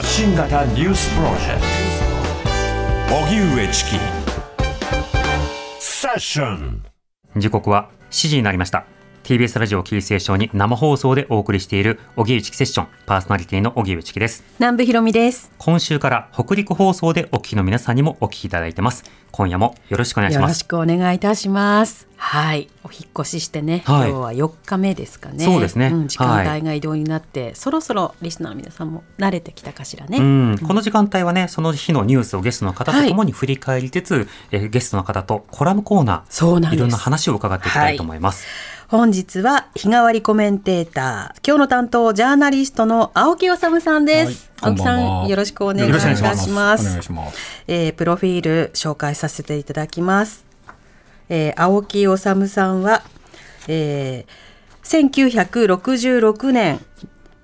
発信型ニュースプロジェクト。荻上チキ。セッション。時刻は7時になりました。TBS ラジオキーステーションに生放送でお送りしている荻上チキセッションパーソナリティの荻上チキです。南部ひろみです。今週から北陸放送でお聞きの皆さんにもお聞きいただいてます。今夜もよろしくお願いします。よろしくお願いいたします。はい、お引っ越ししてね、はい。今日は4日目ですかね。そうですね。ん時間はい。帯が移動になって、そろそろリスナーの皆さんも慣れてきたかしらね。うん、この時間帯はね、その日のニュースをゲストの方とともに振り返りつつ、えーゲストの方とコラムコーナー、そうなんいろんな話を伺っていきたいと思います。本日は日替わりコメンテーター、今日の担当ジャーナリストの青木治さんです。はい青木さこんよろしくお願いいたします。お願いします。えープロフィール紹介させていただきます。えー青木治さんは、えー1966年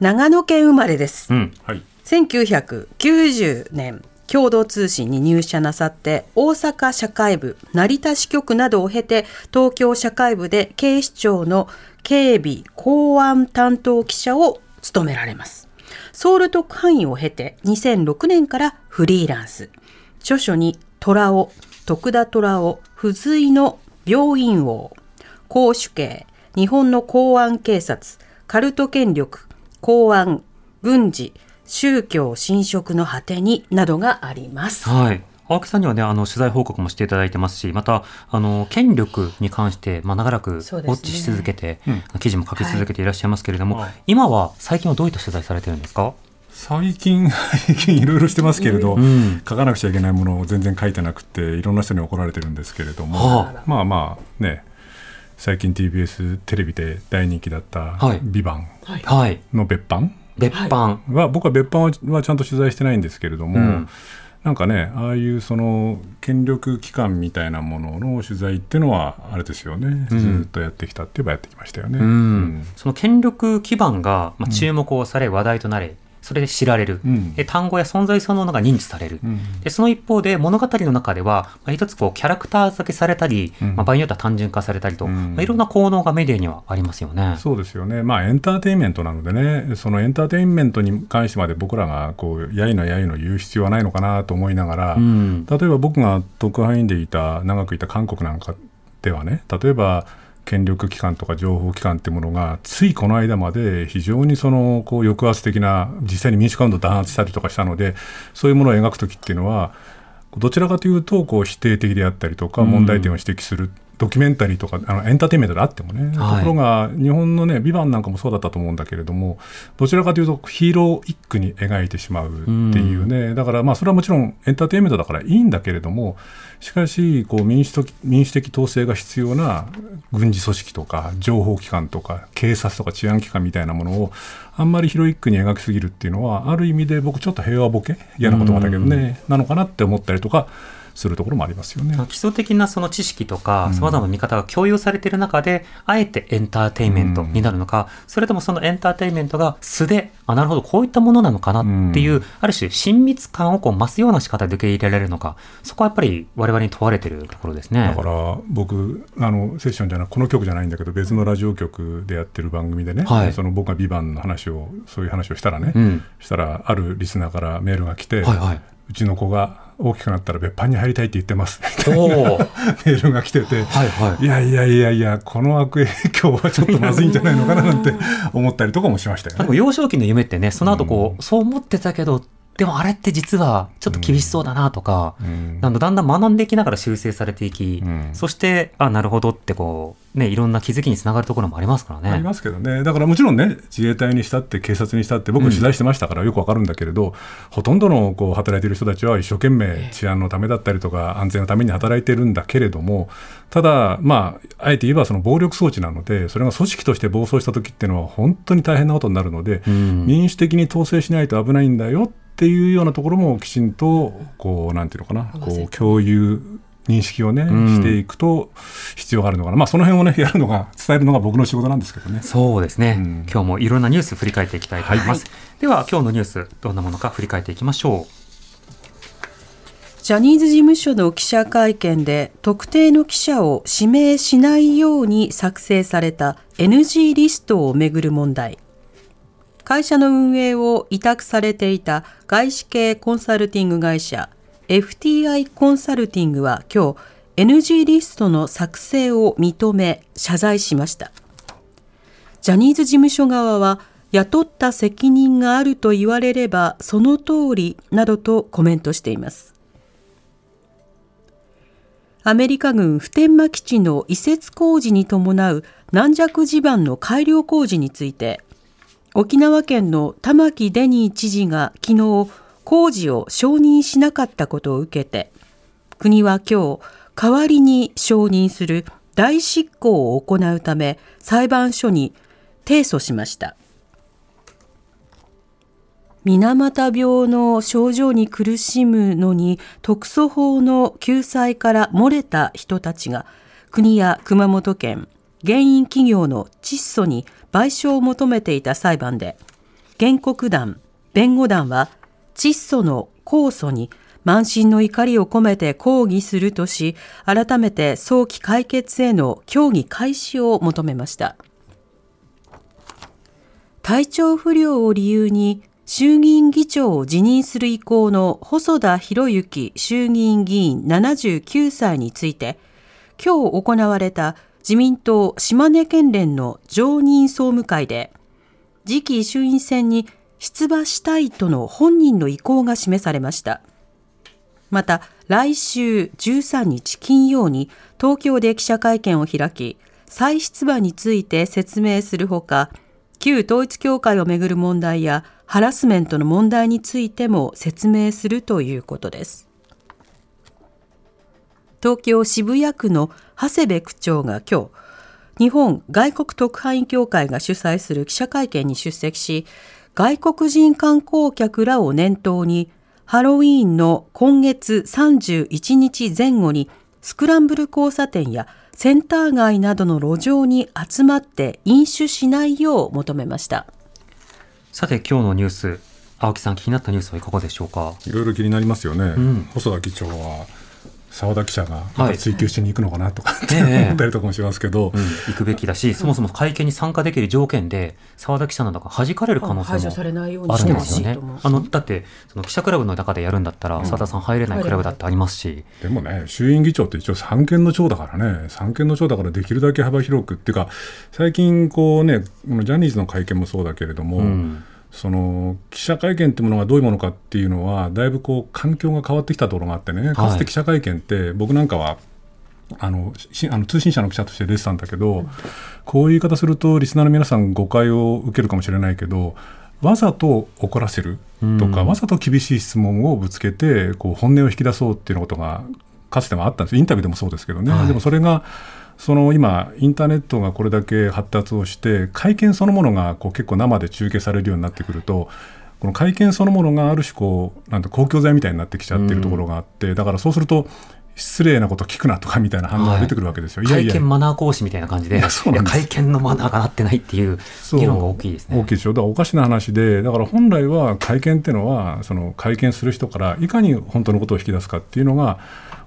長野県生まれです。うん。はい。1990年共同通信に入社なさって大阪社会部成田支局などを経て東京社会部で警視庁の警備公安担当記者を務められます。ソウル特派員を経て2006年からフリーランス。著書に虎尾徳田虎尾不随の病院王。公主刑。日本の公安警察。カルト権力。公安軍事。宗教侵食の果てになどがあります。はい。青木さんにはね、あの、取材報告もしていただいてますし、また、あの、権力に関して、まあ、長らくウォッチし続けて、うん。記事も書き続けていらっしゃいますけれども、はい。今は、最近はどういった取材されてるんですか？最近、最近いろいろしてますけれど、ん。書かなくちゃいけないものを全然書いてなくて、いろんな人に怒られてるんですけれども、はあ。まあまあね、最近 TBS テレビで大人気だったはい「ビバンはい。の別版別版。は、僕は別版ははちゃんと取材してないんですけれども、うん。なんかね、ああいうその権力機関みたいなものの取材っていうのは、あれですよね、うん。ずーっとやってきたって言えばやってきましたよね。うん。うん。その権力基盤が、まあ、注目をされ、話題となれ、それで知られる、うん。で単語や存在そのものが認知される、うん。でその一方で物語の中では、まあ、一つこうキャラクター付けされたり、うん。まあ、場合によっては単純化されたりと、うん。まあ、いろんな効能がメディアにはありますよね。そうですよね、まあ、エンターテインメントなのでね、そのエンターテインメントに関してまで僕らがこうやいのやいの言う必要はないのかなと思いながら、うん。例えば僕が特派員でいた、長くいた韓国なんかではね、例えば権力機関とか情報機関っていうものが、ついこの間まで非常にそのこう抑圧的な、実際に民主化運動を弾圧したりとかしたので、そういうものを描くときっていうのは、どちらかというとこう否定的であったりとか、うん問題点を指摘する。ドキュメンタリーとかあのエンターテインメントであってもね、はい。ところが日本のね「ビバンなんかもそうだったと思うんだけれどもどちらかというとヒーロー一句に描いてしまうっていうね、だからまあそれはもちろんエンターテインメントだからいいんだけれどもしかしこう民主的民主的統制が必要な軍事組織とか情報機関とか警察とか治安機関みたいなものをあんまりヒロイックに描きすぎるっていうのはある意味で僕ちょっと平和ボケ？嫌な言葉だけどね、なのかなって思ったりとかするところもありますよね。まあ基礎的なその知識とか、うんさまざまな見方が共有されている中で、あえてエンターテインメントになるのか、それともそのエンターテインメントが素で、あ、なるほど、こういったものなのかなっていう、うんある種親密感をこう増すような仕方で受け入れられるのか、そこはやっぱり我々に問われているところですね。だから僕あのセッションじゃなくこの曲じゃないんだけど別のラジオ局でやってる番組でね、はいその僕が「ビバンの話をそういう話をしたらね、うん。したらあるリスナーからメールが来て、はいはい。うちの子が大きくなったら別班に入りたいって言ってます みたいおなメールが来てて。はい。いやいやいやいや、この悪影響はちょっとまずいんじゃないのかななんて思ったりとかもしましたよでもね。幼少期の夢ってね、その後こう、そう思ってたけど、でもあれって実はちょっと厳しそうだなとか、うん。だんだん学んでいきながら修正されていき、うん。そして、あ、なるほどってこう、ね、いろんな気づきにつながるところもありますからね。ありますけどね、だからもちろんね、自衛隊にしたって、警察にしたって、僕、取材してましたからよくわかるんだけれど、ほとんどのこう働いている人たちは一生懸命治安のためだったりとか、安全のために働いてるんだけれども、ただ、まあ、あえて言えばその暴力装置なので、それが組織として暴走した時っていうのは、本当に大変なことになるので、うん。民主的に統制しないと危ないんだよっていうようなところもきちんと、こう、なんていうのかな、こう共有認識をね、んしていくと必要があるのかな、まあ、その辺をね、やるのが、伝えるのが僕の仕事なんですけどね。そうですね、うん。今日もいろんなニュース振り返っていきたいと思います。では、今日のニュース、どんなものか振り返っていきましょジャニーズ事務所の記者会見で特定の記者を指名しないように作成された NG リストをめぐる問題会社の運営を委託されていた外資系コンサルティング会社 FTI コンサルティングは今日 NG リストの作成を認め謝罪しました。ジャニーズ事務所側は雇った責任があると言われればその通りなどとコメントしています。アメリカ軍普天間基地の移設工事に伴う軟弱地盤の改良工事について沖縄県の玉城デニー知事が昨日工事を承認しなかったことを受けて国は今日代わりに承認する大執行を行うため裁判所に提訴しました。水俣病の症状に苦しむのに特措法の救済から漏れた人たちが国や熊本県原因企業の窒素に賠償を求めていた裁判で原告団弁護団は窒素の控訴に満身の怒りを込めて抗議するとし改めて早期解決への協議開始を求めました。体調不良を理由に衆議院議長を辞任する意向の細田博之衆議院議員79歳について今日行われた自民党島根県連の常任総務会で次期衆院選に出馬したいとの本人の意向が示されました。また来週13日金曜に東京で記者会見を開き再出馬について説明するほか旧統一教会をめぐる問題やハラスメントの問題についても説明するということです。東京渋谷区の長谷部区長が今日日本外国特派員協会が主催する記者会見に出席し外国人観光客らを念頭にハロウィーンの今月31日前後にスクランブル交差点やセンター街などの路上に集まって飲酒しないよう求めました。さて今日のニュース青木さん気になったニュースはいかがでしょうか？いろいろ気になりますよね、ん。細田議長は澤田記者がはい。追及しに行くのかなとかってええ。思ったりとかもしますけど、うん、行くべきだし、そもそも会見に参加できる条件で、澤田記者なんだか弾かれる可能性もあるんですよね。あのだって、その記者クラブの中でやるんだったら、澤田さん入れないクラブだってありますし、でもね、衆院議長って一応三権の長だからね、三権の長だからできるだけ幅広くっていうか、最近こうね、このジャニーズの会見もそうだけれども、うんその記者会見っていうものがどういうものかっていうのは、だいぶこう環境が変わってきたところがあってね、かつて記者会見って、僕なんかは、あのしあの通信社の記者として出てたんだけど、こういう言い方すると、リスナーの皆さん、誤解を受けるかもしれないけど、わざと怒らせるとか、うん。わざと厳しい質問をぶつけて、こう本音を引き出そうっていうようなことが、かつてはあったんです。インタビューでもそうですけどね、はい。でもそれが、その今、インターネットがこれだけ発達をして、会見そのものがこう結構生で中継されるようになってくると、この会見そのものがある種こう、なんて公共財みたいになってきちゃってるところがあって、だからそうすると、失礼なこと聞くなとかみたいな反応が出てくるわけですよ。い。やいや。会見マナー講師みたいな感じで、会見のマナーがなってないっていう議論が大きいですね。大きいでしょ、だからおかしな話で、だから本来は会見っていうのは、その会見する人からいかに本当のことを引き出すかっていうのが、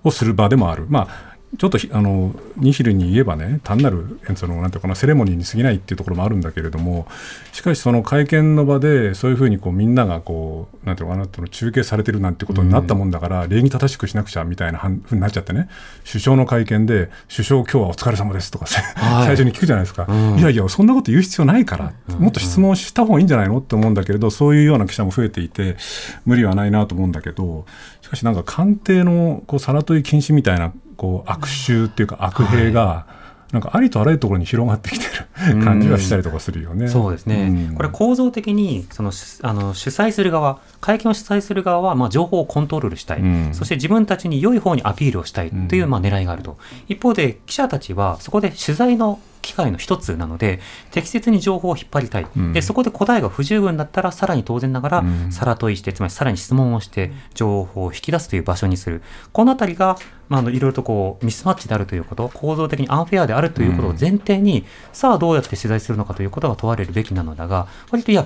をする場でもある。まあちょっとひあのニヒルに言えばね、単なるそのなんていうかなセレモニーに過ぎないっていうところもあるんだけれども、しかし、その会見の場で、そういうふうにこうみんながこうなんていうのかな、その中継されてるなんてことになったもんだから、礼儀正しくしなくちゃみたいなふうになっちゃってね、首相の会見で、首相、今日はお疲れ様ですとか、はい。最初に聞くじゃないですか、うん。いやいや、そんなこと言う必要ないから、もっと質問した方がいいんじゃないのって思うんだけれど、そういうような記者も増えていて、無理はないなと思うんだけど、しかしなんか官邸のこうさら問い禁止みたいなこう悪臭っていうか悪弊が、なんかありとあらゆるところに広がってきてる感じがしたりとかするよね。そうですね、うん。これ構造的にそのしあの主催する側会見を主催する側はまあ情報をコントロールしたい、うん。そして自分たちに良い方にアピールをしたいといううん。まあ狙いがあると、一方で記者たちはそこで取材の機会の一つなので適切に情報を引っ張りたい、うん。でそこで答えが不十分だったらさらに当然ながらうん。さら問いしてつまりさらに質問をして情報を引き出すという場所にする。このあたりが、まあ、あのいろいろとこうミスマッチであるということ構造的にアンフェアであるということを前提に、さあどうやって取材するのかということが問われるべきなのだが割といや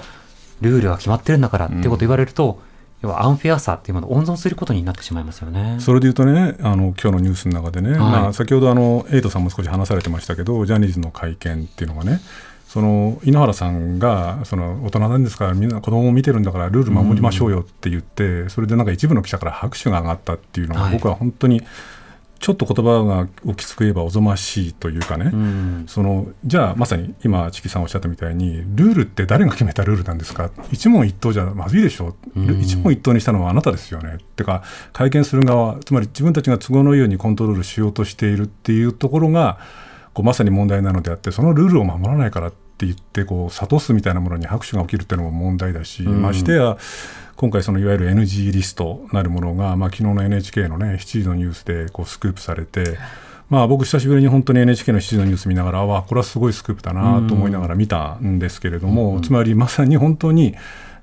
ルールが決まってるんだからってことを言われると、要はアンフェアさっていうものを温存することになってしまいますよね。それで言うとね、あの今日のニュースの中でね、まあ、先ほどあのエイトさんも少し話されてましたけど、ジャニーズの会見っていうのがね、その井ノ原さんがその大人なんですからみんな子供を見てるんだからルール守りましょうよって言って、それでなんか一部の記者から拍手が上がったっていうのは、はい僕は本当にちょっと言葉が大きく言えばおぞましいというかね、うん。そのじゃあまさに今チキさんおっしゃったみたいにルールって誰が決めたルールなんですか？一問一答じゃまずいでしょ、うん。一問一答にしたのはあなたですよね。ってか会見する側つまり自分たちが都合のいいようにコントロールしようとしているっていうところがこうまさに問題なのであってそのルールを守らないからって言ってこう諭すみたいなものに拍手が起きるっていうのも問題だし、うん。ましてや今回そのいわゆる NG リストなるものが、まあ、昨日の NHK のね7時のニュースでこうスクープされて。まあ、僕、久しぶりに本当に NHK の7時のニュース見ながら、あわこれはすごいスクープだなと思いながら見たんですけれども、つまりまさに本当に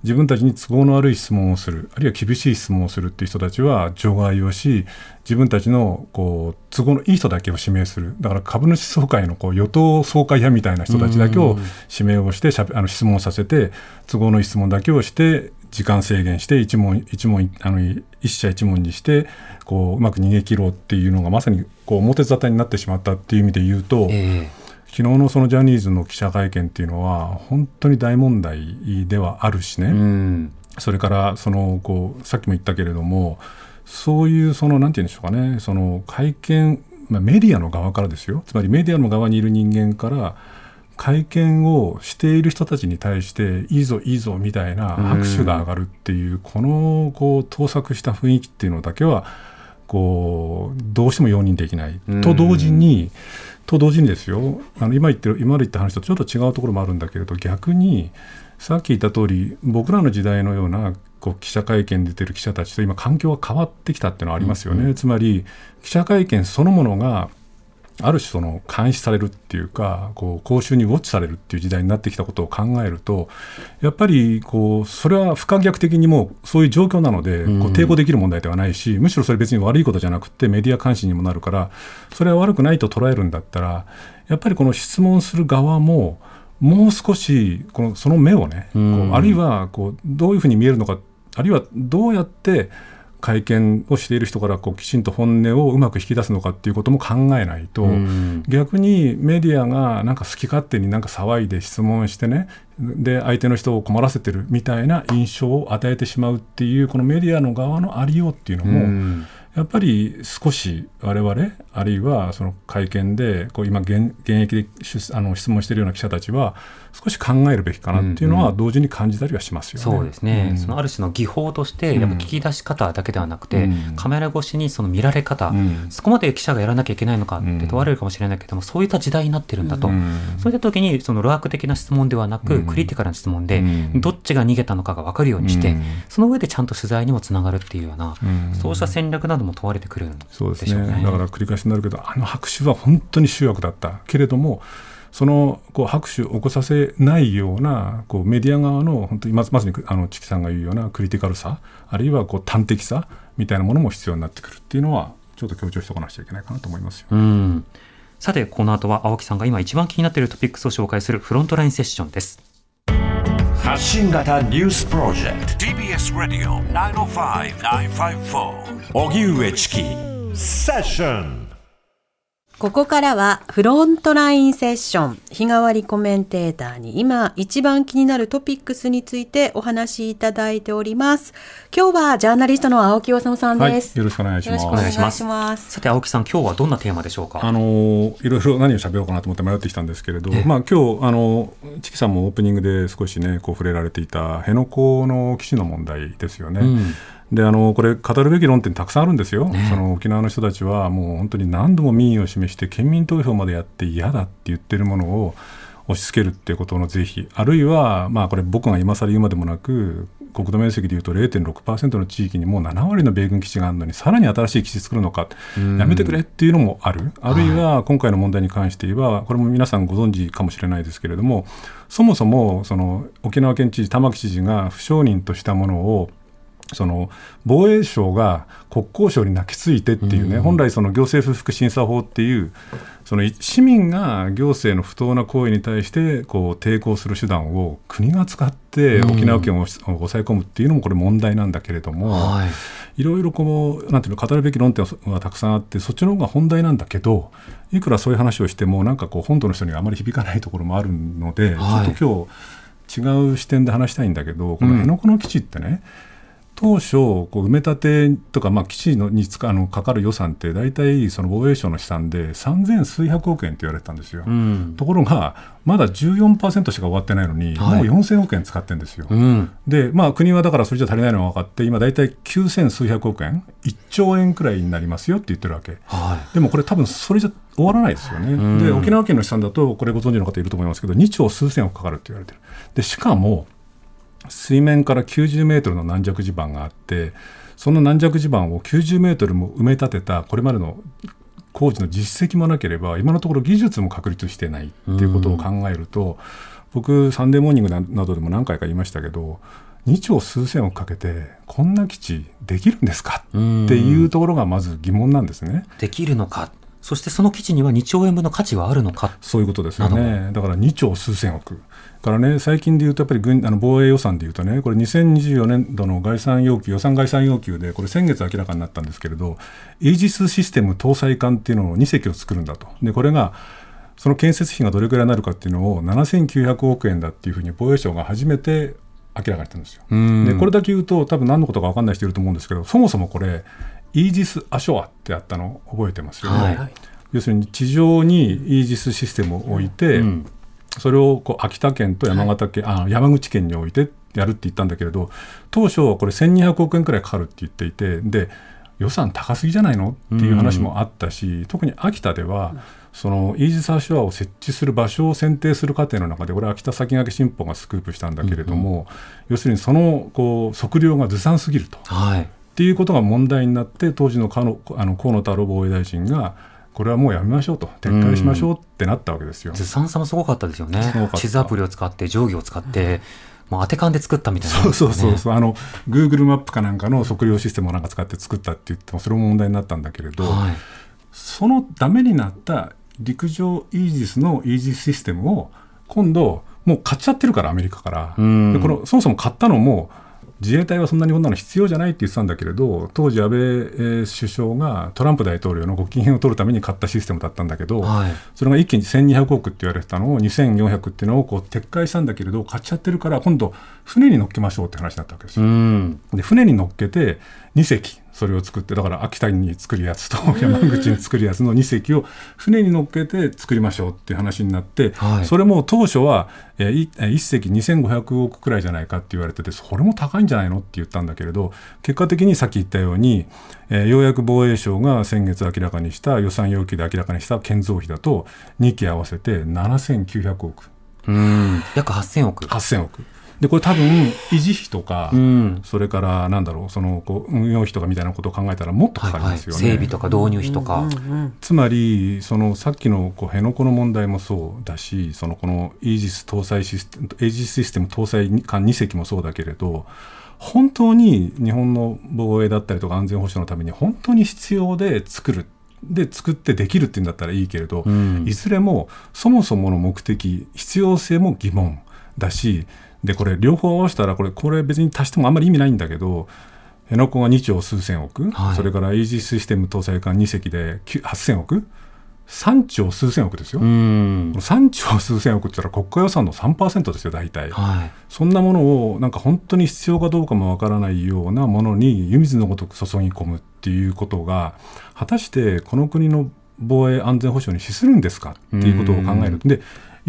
自分たちに都合の悪い質問をする、あるいは厳しい質問をするっていう人たちは除外をし、自分たちのこう都合のいい人だけを指名する、だから株主総会のこう与党総会派みたいな人たちだけを指名をしてしゃべあの質問をさせて、都合のいい質問だけをして、時間制限して一問一問あの一社一問にしてこううまく逃げ切ろうっていうのがまさにこう表沙汰になってしまったっていう意味で言うと、え昨日のそのジャニーズの記者会見っていうのは本当に大問題ではあるしね、えうん。それからそのこうさっきも言ったけれどもそういうそのなんて言うんでしょうかね。その会見、まあ、メディアの側からですよ。つまりメディアの側にいる人間から会見をしている人たちに対していいぞいいぞみたいな拍手が上がるっていうこのこう盗作した雰囲気っていうのだけはこうどうしても容認できない。うん。と同時にと同時にですよ。あの今言ってる今まで言った話とちょっと違うところもあるんだけれど逆にさっき言った通り僕らの時代のようなこう記者会見に出てる記者たちと今環境が変わってきたっていうのはありますよね、つまり記者会見そのものがある種その監視されるっていうかこう公衆にウォッチされるっていう時代になってきたことを考えるとやっぱりこうそれは不可逆的にもうそういう状況なのでこううん抵抗できる問題ではないしむしろそれ別に悪いことじゃなくてメディア監視にもなるからそれは悪くないと捉えるんだったらやっぱりこの質問する側ももう少しこのその目をねこうん。うあるいはこうどういうふうに見えるのかあるいはどうやって会見をしている人からこうきちんと本音をうまく引き出すのかっていうことも考えないと、うん。逆にメディアがなんか好き勝手になんか騒いで質問してねで相手の人を困らせてるみたいな印象を与えてしまうっていうこのメディアの側のありようっていうのも、うん。やっぱり少し我々あるいはその会見でこう今現現役で出あの質問しているような記者たちは少し考えるべきかなっていうのは同時に感じたりはしますよね。そうですね、ん。そのある種の技法として、やっぱ聞き出し方だけではなくて、うん。カメラ越しにその見られ方、うん。そこまで記者がやらなきゃいけないのかっうんて問われるかもしれないけども、そういった時代になってるんだと、うん。そういった時にその路悪的な質問ではなく、うん。クリティカルな質問で、うん。どっちが逃げたのかが分かるようにして、うん。その上でちゃんと取材にもつながるっていうような、うん。そうした戦略なども問われてくるんでしょうそうですね。ね。だから繰り返しになるけどあの拍手は本当に集約だったけれどもそのこう拍手を起こさせないようなこうメディア側の本当にまずまさにあのチキさんが言うようなクリティカルさあるいはこう端的さみたいなものも必要になってくるっていうのはちょっと強調しておかなくちゃいけないかなと思いますよ。うん。さて、この後は青木さんが今一番気になっているトピックスを紹介するフロントラインセッションです。発信型ニュースプロジェクト。TBS ラディオ905-954おぎゅうえちきセッションここからはフロントラインセッション日替わりコメンテーターに今一番気になるトピックスについてお話しいただいております。今日はジャーナリストの青木治さんはい、です。よろしくお願いします。よろしくお願いしま。すさて、青木さん、今日はどんなテーマでしょうか？あのーいろいろ何を喋ろうかなと思って迷ってきたんですけれど、まあ今日あのチキさんもオープニングで少しねこう触れられていた辺野古の基地の問題ですよね。うんであのこれ語るべき論点たくさんあるんですよ、その沖縄の人たちはもう本当に何度も民意を示して県民投票までやって嫌だって言ってるものを押し付けるっていうことの是非。あるいは、まあ、これ僕が今更言うまでもなく国土面積でいうと0.6%の地域にもう7割の米軍基地があるのにさらに新しい基地作るのか。やめてくれっていうのもある。あるいは今回の問題に関して言えばこれも皆さんご存知かもしれないですけれどもそもそもその沖縄県知事玉城知事が不承認としたものをその防衛省が国交省に泣きついてっていうね、本来、その行政不服審査法っていう、その市民が行政の不当な行為に対してこう抵抗する手段を国が使って沖縄県を抑え込むっていうのもこれ問題なんだけれども、はい、いろいろこうなんていうの語るべき論点がたくさんあってそっちの方が本題なんだけどいくらそういう話をしてもなんかこう本土の人にはあまり響かないところもあるので、はい、ちょっと今日違う視点で話したいんだけどこの辺野古の基地ってね、うん当初、こう埋め立てとか、まあ、基地のに使あのかかる予算って、大体その防衛省の試算で3000数百億円って言われてたんですよ。うん、ところが、まだ14%しか終わってないのに、はい、もう4000億円使ってるんですよ。うん、で、まあ、国はだからそれじゃ足りないのが分かって、今、大体9000数百億円、1兆円くらいになりますよって言ってるわけ。はい、でもこれ、多分それじゃ終わらないですよね。うん、で、沖縄県の試算だと、これご存知の方いると思いますけど、2兆数千億かかるって言われてる。でしかも水面から90メートルの軟弱地盤があってその軟弱地盤を90メートルも埋め立てたこれまでの工事の実績もなければ今のところ技術も確立してないっていうことを考えると、僕サンデーモーニングなどでも何回か言いましたけど2兆数千億かけてこんな基地できるんですかっていうところがまず疑問なんですね。できるのかそしてその基地には2兆円分の価値はあるのかそういうことですよね。だから2兆数千億。からね、最近でいうと、やっぱり軍あの防衛予算でいうとね、これ、2024年度の概算要求、予算概算要求で、これ、先月明らかになったんですけれど、イージスシステム搭載艦っていうのを2隻を作るんだと。でこれがその建設費がどれくらいになるかっていうのを7900億円だっていうふうに防衛省が初めて明らかにしたんですよ。でこれだけ言うと多分何のことか分かんない人いると思うんですけどそもそもこれイージス・アショアってあったの覚えてますよね。はい、要するに地上にイージスシステムを置いて、うんそれをこう秋田県と山形県、はい、あ山口県においてやるって言ったんだけれど当初はこれ1200億円くらいかかるって言っていてで予算高すぎじゃないのっていう話もあったし、特に秋田では、そのイージス・アショアを設置する場所を選定する過程の中でこれは秋田先駆け新報がスクープしたんだけれども、うんうん、要するにそのこう測量がずさんすぎると、はい、っていうことが問題になって当時の河野あの河野太郎防衛大臣がこれはもうやめましょうと、撤回しましょうってなったわけですよ。ずさんさもすごかったですよね。地図アプリを使って、定規を使って、もう当て勘で作ったみたいな、ね、そうそうそう。そう、あの、Google マップかなんかの測量システムをなんか使って作ったって言っても、それも問題になったんだけれど、はい、そのダメになった陸上イージスのイージスシステムを、今度、もう買っちゃってるから、アメリカから。でこのそもそも買ったのも、自衛隊はそんなにこんなの必要じゃないって言ってたんだけれど当時安倍首相がトランプ大統領の国金を取るために買ったシステムだったんだけど、はい、それが一気に1200億って言われてたのを2400っていうのをこう撤回したんだけれど買っちゃってるから今度船に乗っけましょうって話になったわけですよ。で船に乗っけて2隻それを作ってだから秋田に作るやつと山口に作るやつの2隻を船に乗っけて作りましょうっていう話になって、はい、それも当初は、えー、1隻2500億くらいじゃないかって言われててそれも高いんじゃないのって言ったんだけれど結果的にさっき言ったように、えー、ようやく防衛省が先月明らかにした予算要求で明らかにした建造費だと2機合わせて7900億。うん約8000億。8000億。でこれ多分維持費とか、うん、それからなんだろうそのこう運用費とかみたいなことを考えたらもっとかかりますよね、はいはい、整備とか導入費とか、つまりそのさっきのこう辺野古の問題もそうだしそのこのイージス搭載システムイージスシステム搭載艦2隻もそうだけれど本当に日本の防衛だったりとか安全保障のために本当に必要で作るで作ってできるっていうんだったらいいけれど、うん、いずれもそもそもの目的必要性も疑問だしでこれ両方合わせたらこれこれ別に足してもあんまり意味ないんだけど辺野古が2兆数千億、はい、それからイージスシステム搭載艦2隻で8000億3兆数千億ですよ、3兆数千億って言ったら国家予算の3%ですよ、大体、はい、そんなものをなんか本当に必要かどうかもわからないようなものに湯水のごとく注ぎ込むっていうことが、果たしてこの国の防衛安全保障に資するんですかっていうことを考える。で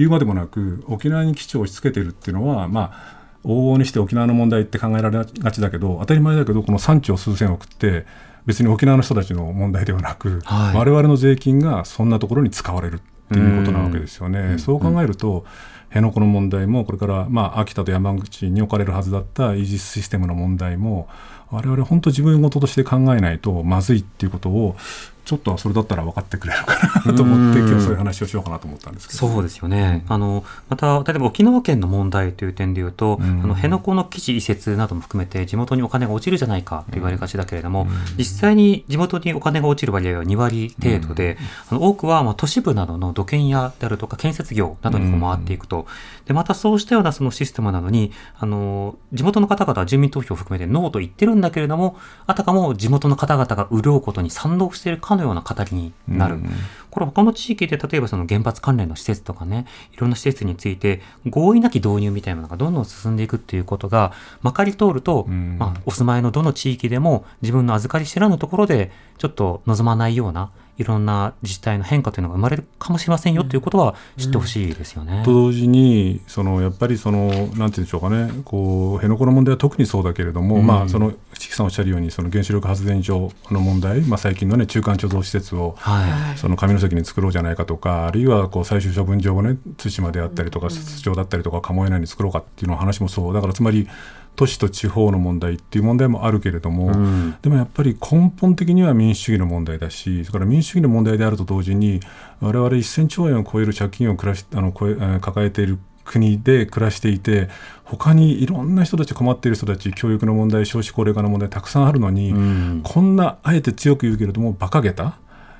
言うまでもなく沖縄に基地を押し付けてるっていうのはまあ往々にして沖縄の問題って考えられがちだけど当たり前だけどこの3兆数千億って別に沖縄の人たちの問題ではなく、はい、我々の税金がそんなところに使われるっていうことなわけですよね。そう考えると、辺野古の問題もこれから、まあ、秋田と山口に置かれるはずだったイージスシステムの問題も我々本当自分事として考えないとまずいっていうことをちょっとそれだったら分かってくれるかなと思って今日そういう話をしようかなと思ったんですけど。そうですよね、あのまた例えば沖縄県の問題という点でいうと、うん。あの辺野古の基地移設なども含めて地元にお金が落ちるじゃないかと言われがちだけれども、実際に地元にお金が落ちる割合は2割程度で、あの多くはまあ都市部などの土建屋であるとか建設業などにこう回っていくと、でまたそうしたようなそのシステムなのにあの地元の方々は住民投票を含めてノーと言ってるんだけれどもあたかも地元の方々が潤うことに賛同しているかのような語りになる。うんこれ他の地域で例えばその原発関連の施設とかね、いろんな施設について合意なき導入みたいなのがどんどん進んでいくっていうことがまかり通ると、うんまあ、お住まいのどの地域でも自分の預かり知らぬところでちょっと望まないようないろんな自治体の変化というのが生まれるかもしれませんよということは知ってほしいですよね。と同時にそのやっぱりそのなんて言うんでしょうかね。こう辺野古の問題は特にそうだけれども、うん。まあそのチキさんおっしゃるようにその原子力発電所の問題、まあ、最近のね中間貯蔵施設をはい。その上関に作ろうじゃないかとかあるいはこう最終処分場をね対馬であったりとか筒場だったりとか鴨江内に作ろうかっていうの話もそう。だからつまり都市と地方の問題っていう問題もあるけれども、うんでもやっぱり根本的には民主主義の問題だし、それから民主主義の問題であると同時に、我々1000兆円を超える借金を暮らしあの抱えている国で暮らしていて、他にいろんな人たち、困っている人たち、教育の問題、少子高齢化の問題、たくさんあるのに、うんこんなあえて強く言うけれども、馬鹿げた？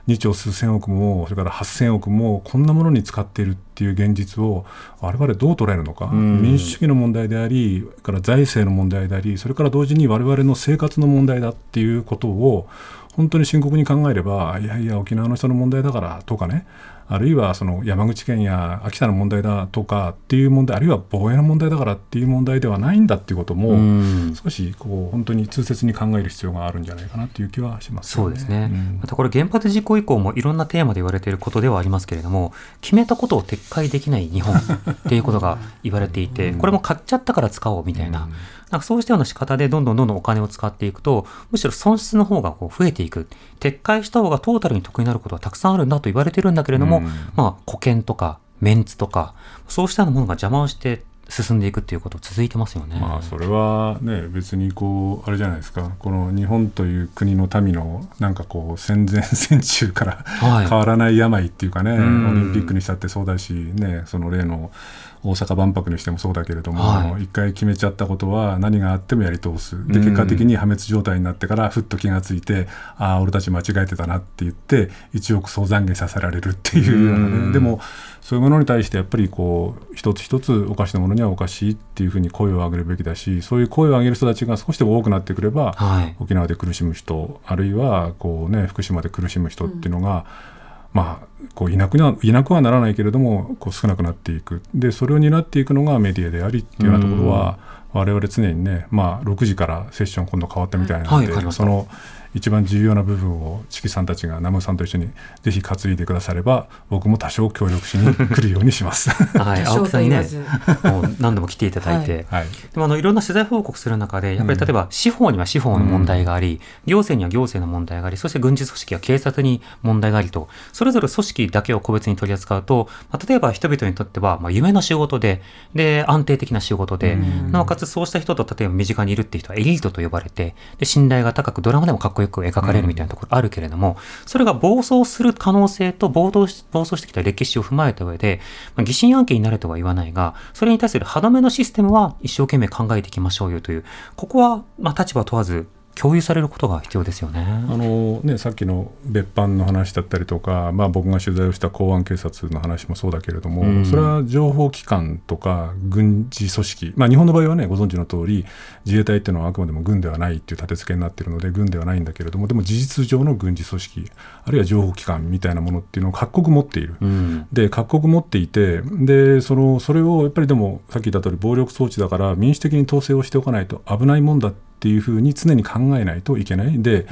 2兆数千億も、それから8000億も、こんなものに使っているっていう現実を、我々どう捉えるのか、ん。民主主義の問題であり、それから財政の問題であり、それから同時に我々の生活の問題だっていうことを、本当に深刻に考えれば、いやいや、沖縄の人の問題だからとかね、あるいはその山口県や秋田の問題だとかっていう問題、あるいは防衛の問題だからっていう問題ではないんだっていうことも、うん。少しこう本当に痛切に考える必要があるんじゃないかなという気はしますよそうですね、ん。またこれ原発事故以降もいろんなテーマで言われていることではありますけれども決めたことを撤回できない日本っていうことが言われていて これも買っちゃったから使おうみたいな,、なんかそうしたような仕方でどんどんどんどんお金を使っていくとむしろ損失の方がこう増えていく。撤回した方がトータルに得になることはたくさんあるんだと言われてるんだけれども、うん。まあ保険とかメンツとかそうしたようなものが邪魔をして進んでいくっていうこと続いてますよね。まあそれはね別にこうあれじゃないですか。この日本という国の民のなんかこう戦前戦中からはい。変わらない病っていうかね、ん。オリンピックにしたってそうだしねその例の大阪万博にしてもそうだけれども、はい。一回決めちゃったことは何があってもやり通す。でうん。結果的に破滅状態になってからふっと気がついてああ俺たち間違えてたなって言って一億総懺悔させられるっていうようなね、うん。でもそういうものに対してやっぱりこう一つ一つおかしなものにはおかしいっていうふうに声を上げるべきだしそういう声を上げる人たちが少しでも多くなってくれば、はい。沖縄で苦しむ人あるいはこう、ね、福島で苦しむ人っていうのが、まあ、こういなくないなくはならないけれどもこう少なくなっていく。でそれを担っていくのがメディアでありっていうようなところは、我々常にね、まあ、6時からセッション今度変わったみたいなので、はいその一番重要な部分をチキさんたちがナムさんと一緒にぜひ担いでくだされば僕も多少協力しに来るようにします。はい、青木さんにね、もう何度も来ていただいて、はい。でもあのいろんな取材報告する中で、やっぱり例えば司法には司法の問題があり、行政には行政の問題があり、そして軍事組織や警察に問題がありと、それぞれ組織だけを個別に取り扱うと、まあ、例えば人々にとっては、まあ、夢の仕事で、で、安定的な仕事で、なおかつそうした人と例えば身近にいるっていう人はエリートと呼ばれて、で、信頼が高く、ドラマでもかっこよく描かれるみたいなところあるけれども、それが暴走する可能性と暴走し暴走してきた歴史を踏まえた上で、まあ、疑心暗鬼になるとは言わないが、それに対する歯止めのシステムは一生懸命考えていきましょうよという、ここは、まあ、立場問わず共有されることが必要ですよね。あのね、さっきの別班の話だったりとか、まあ、僕が取材をした公安警察の話もそうだけれども、うんそれは情報機関とか軍事組織、まあ、日本の場合はねご存知の通り自衛隊っていうのはあくまでも軍ではないっていう立て付けになっているので軍ではないんだけれどもでも事実上の軍事組織あるいは情報機関みたいなものっていうのを各国持っている。うん。で各国持っていてでそのそれをやっぱりでもさっき言った通り暴力装置だから民主的に統制をしておかないと危ないもんだっていうふうに常に考えないといけない。で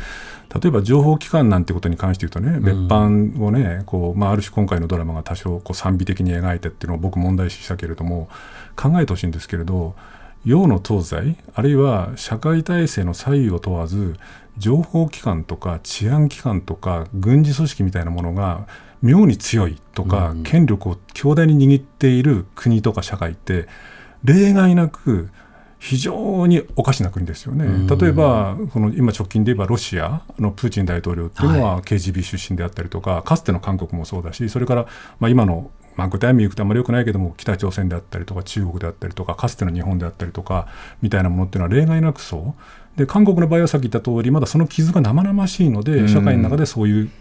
例えば情報機関なんてことに関して言うとね別班をねこう、まあ、ある種今回のドラマが多少こう賛美的に描いてっていうのを僕問題視したけれども考えてほしいんですけれど洋の東西あるいは社会体制の左右を問わず情報機関とか治安機関とか軍事組織みたいなものが妙に強いとか、うん。権力を強大に握っている国とか社会って例外なく非常におかしな国ですよね。例えば、この今直近で言えばロシアのプーチン大統領っていうのは KGB 出身であったりとか、はい、かつての韓国もそうだし、それから、まあ、今のまあ、具体名言うとあんまりよくないけども北朝鮮であったりとか中国であったりとかかつての日本であったりとかみたいなものっていうのは例外なくそう。で韓国の場合はさっき言った通りまだその傷が生々しいので社会の中でそういう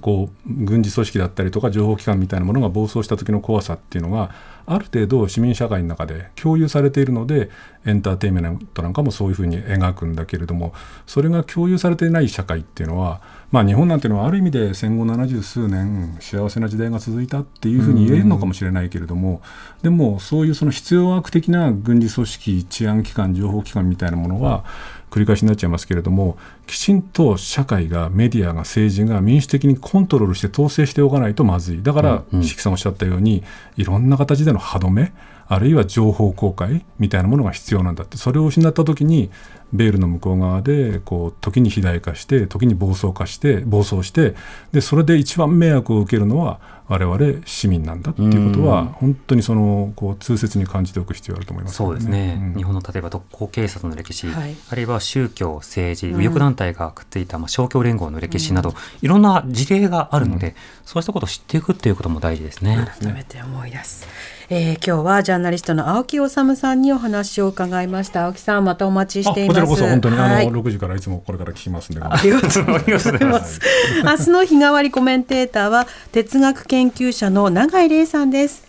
こう軍事組織だったりとか情報機関みたいなものが暴走した時の怖さっていうのがある程度市民社会の中で共有されているのでエンターテインメントなんかもそういうふうに描くんだけれどもそれが共有されていない社会っていうのはまあ日本なんていうのはある意味で戦後七十数年幸せな時代が続いたっていうふうに言えるのかもしれないけれどもでもそういうその必要悪的な軍事組織治安機関情報機関みたいなものは繰り返しになっちゃいますけれどもきちんと社会がメディアが政治が民主的にコントロールして統制しておかないとまずい。だから石木さんおっしゃったようにいろんな形での歯止めあるいは情報公開みたいなものが必要なんだって。それを失った時にベールの向こう側でこう時に肥大化して時に暴走化して暴走してでそれで一番迷惑を受けるのは我々市民なんだっていうことは本当にそのこう痛切に感じておく必要あると思います、ね、そうですね、うん、日本の例えば特攻警察の歴史、はい、あるいは宗教政治右翼団体がくっついた、まあ、勝共連合の歴史など、うん、いろんな事例があるので、うん、そうしたことを知っていくっていうことも大事ですね。改めて思い出す、えー、今日はジャーナリストの青木治さんにお話を伺いました。青木さんまたお待ちしています。こちらこそ本当に、はい、あの6時からいつもこれから聞きますんで。ありがとうございます。明日の日替わりコメンテーターは哲学研究者の永井玲さんです。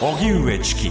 荻上チキ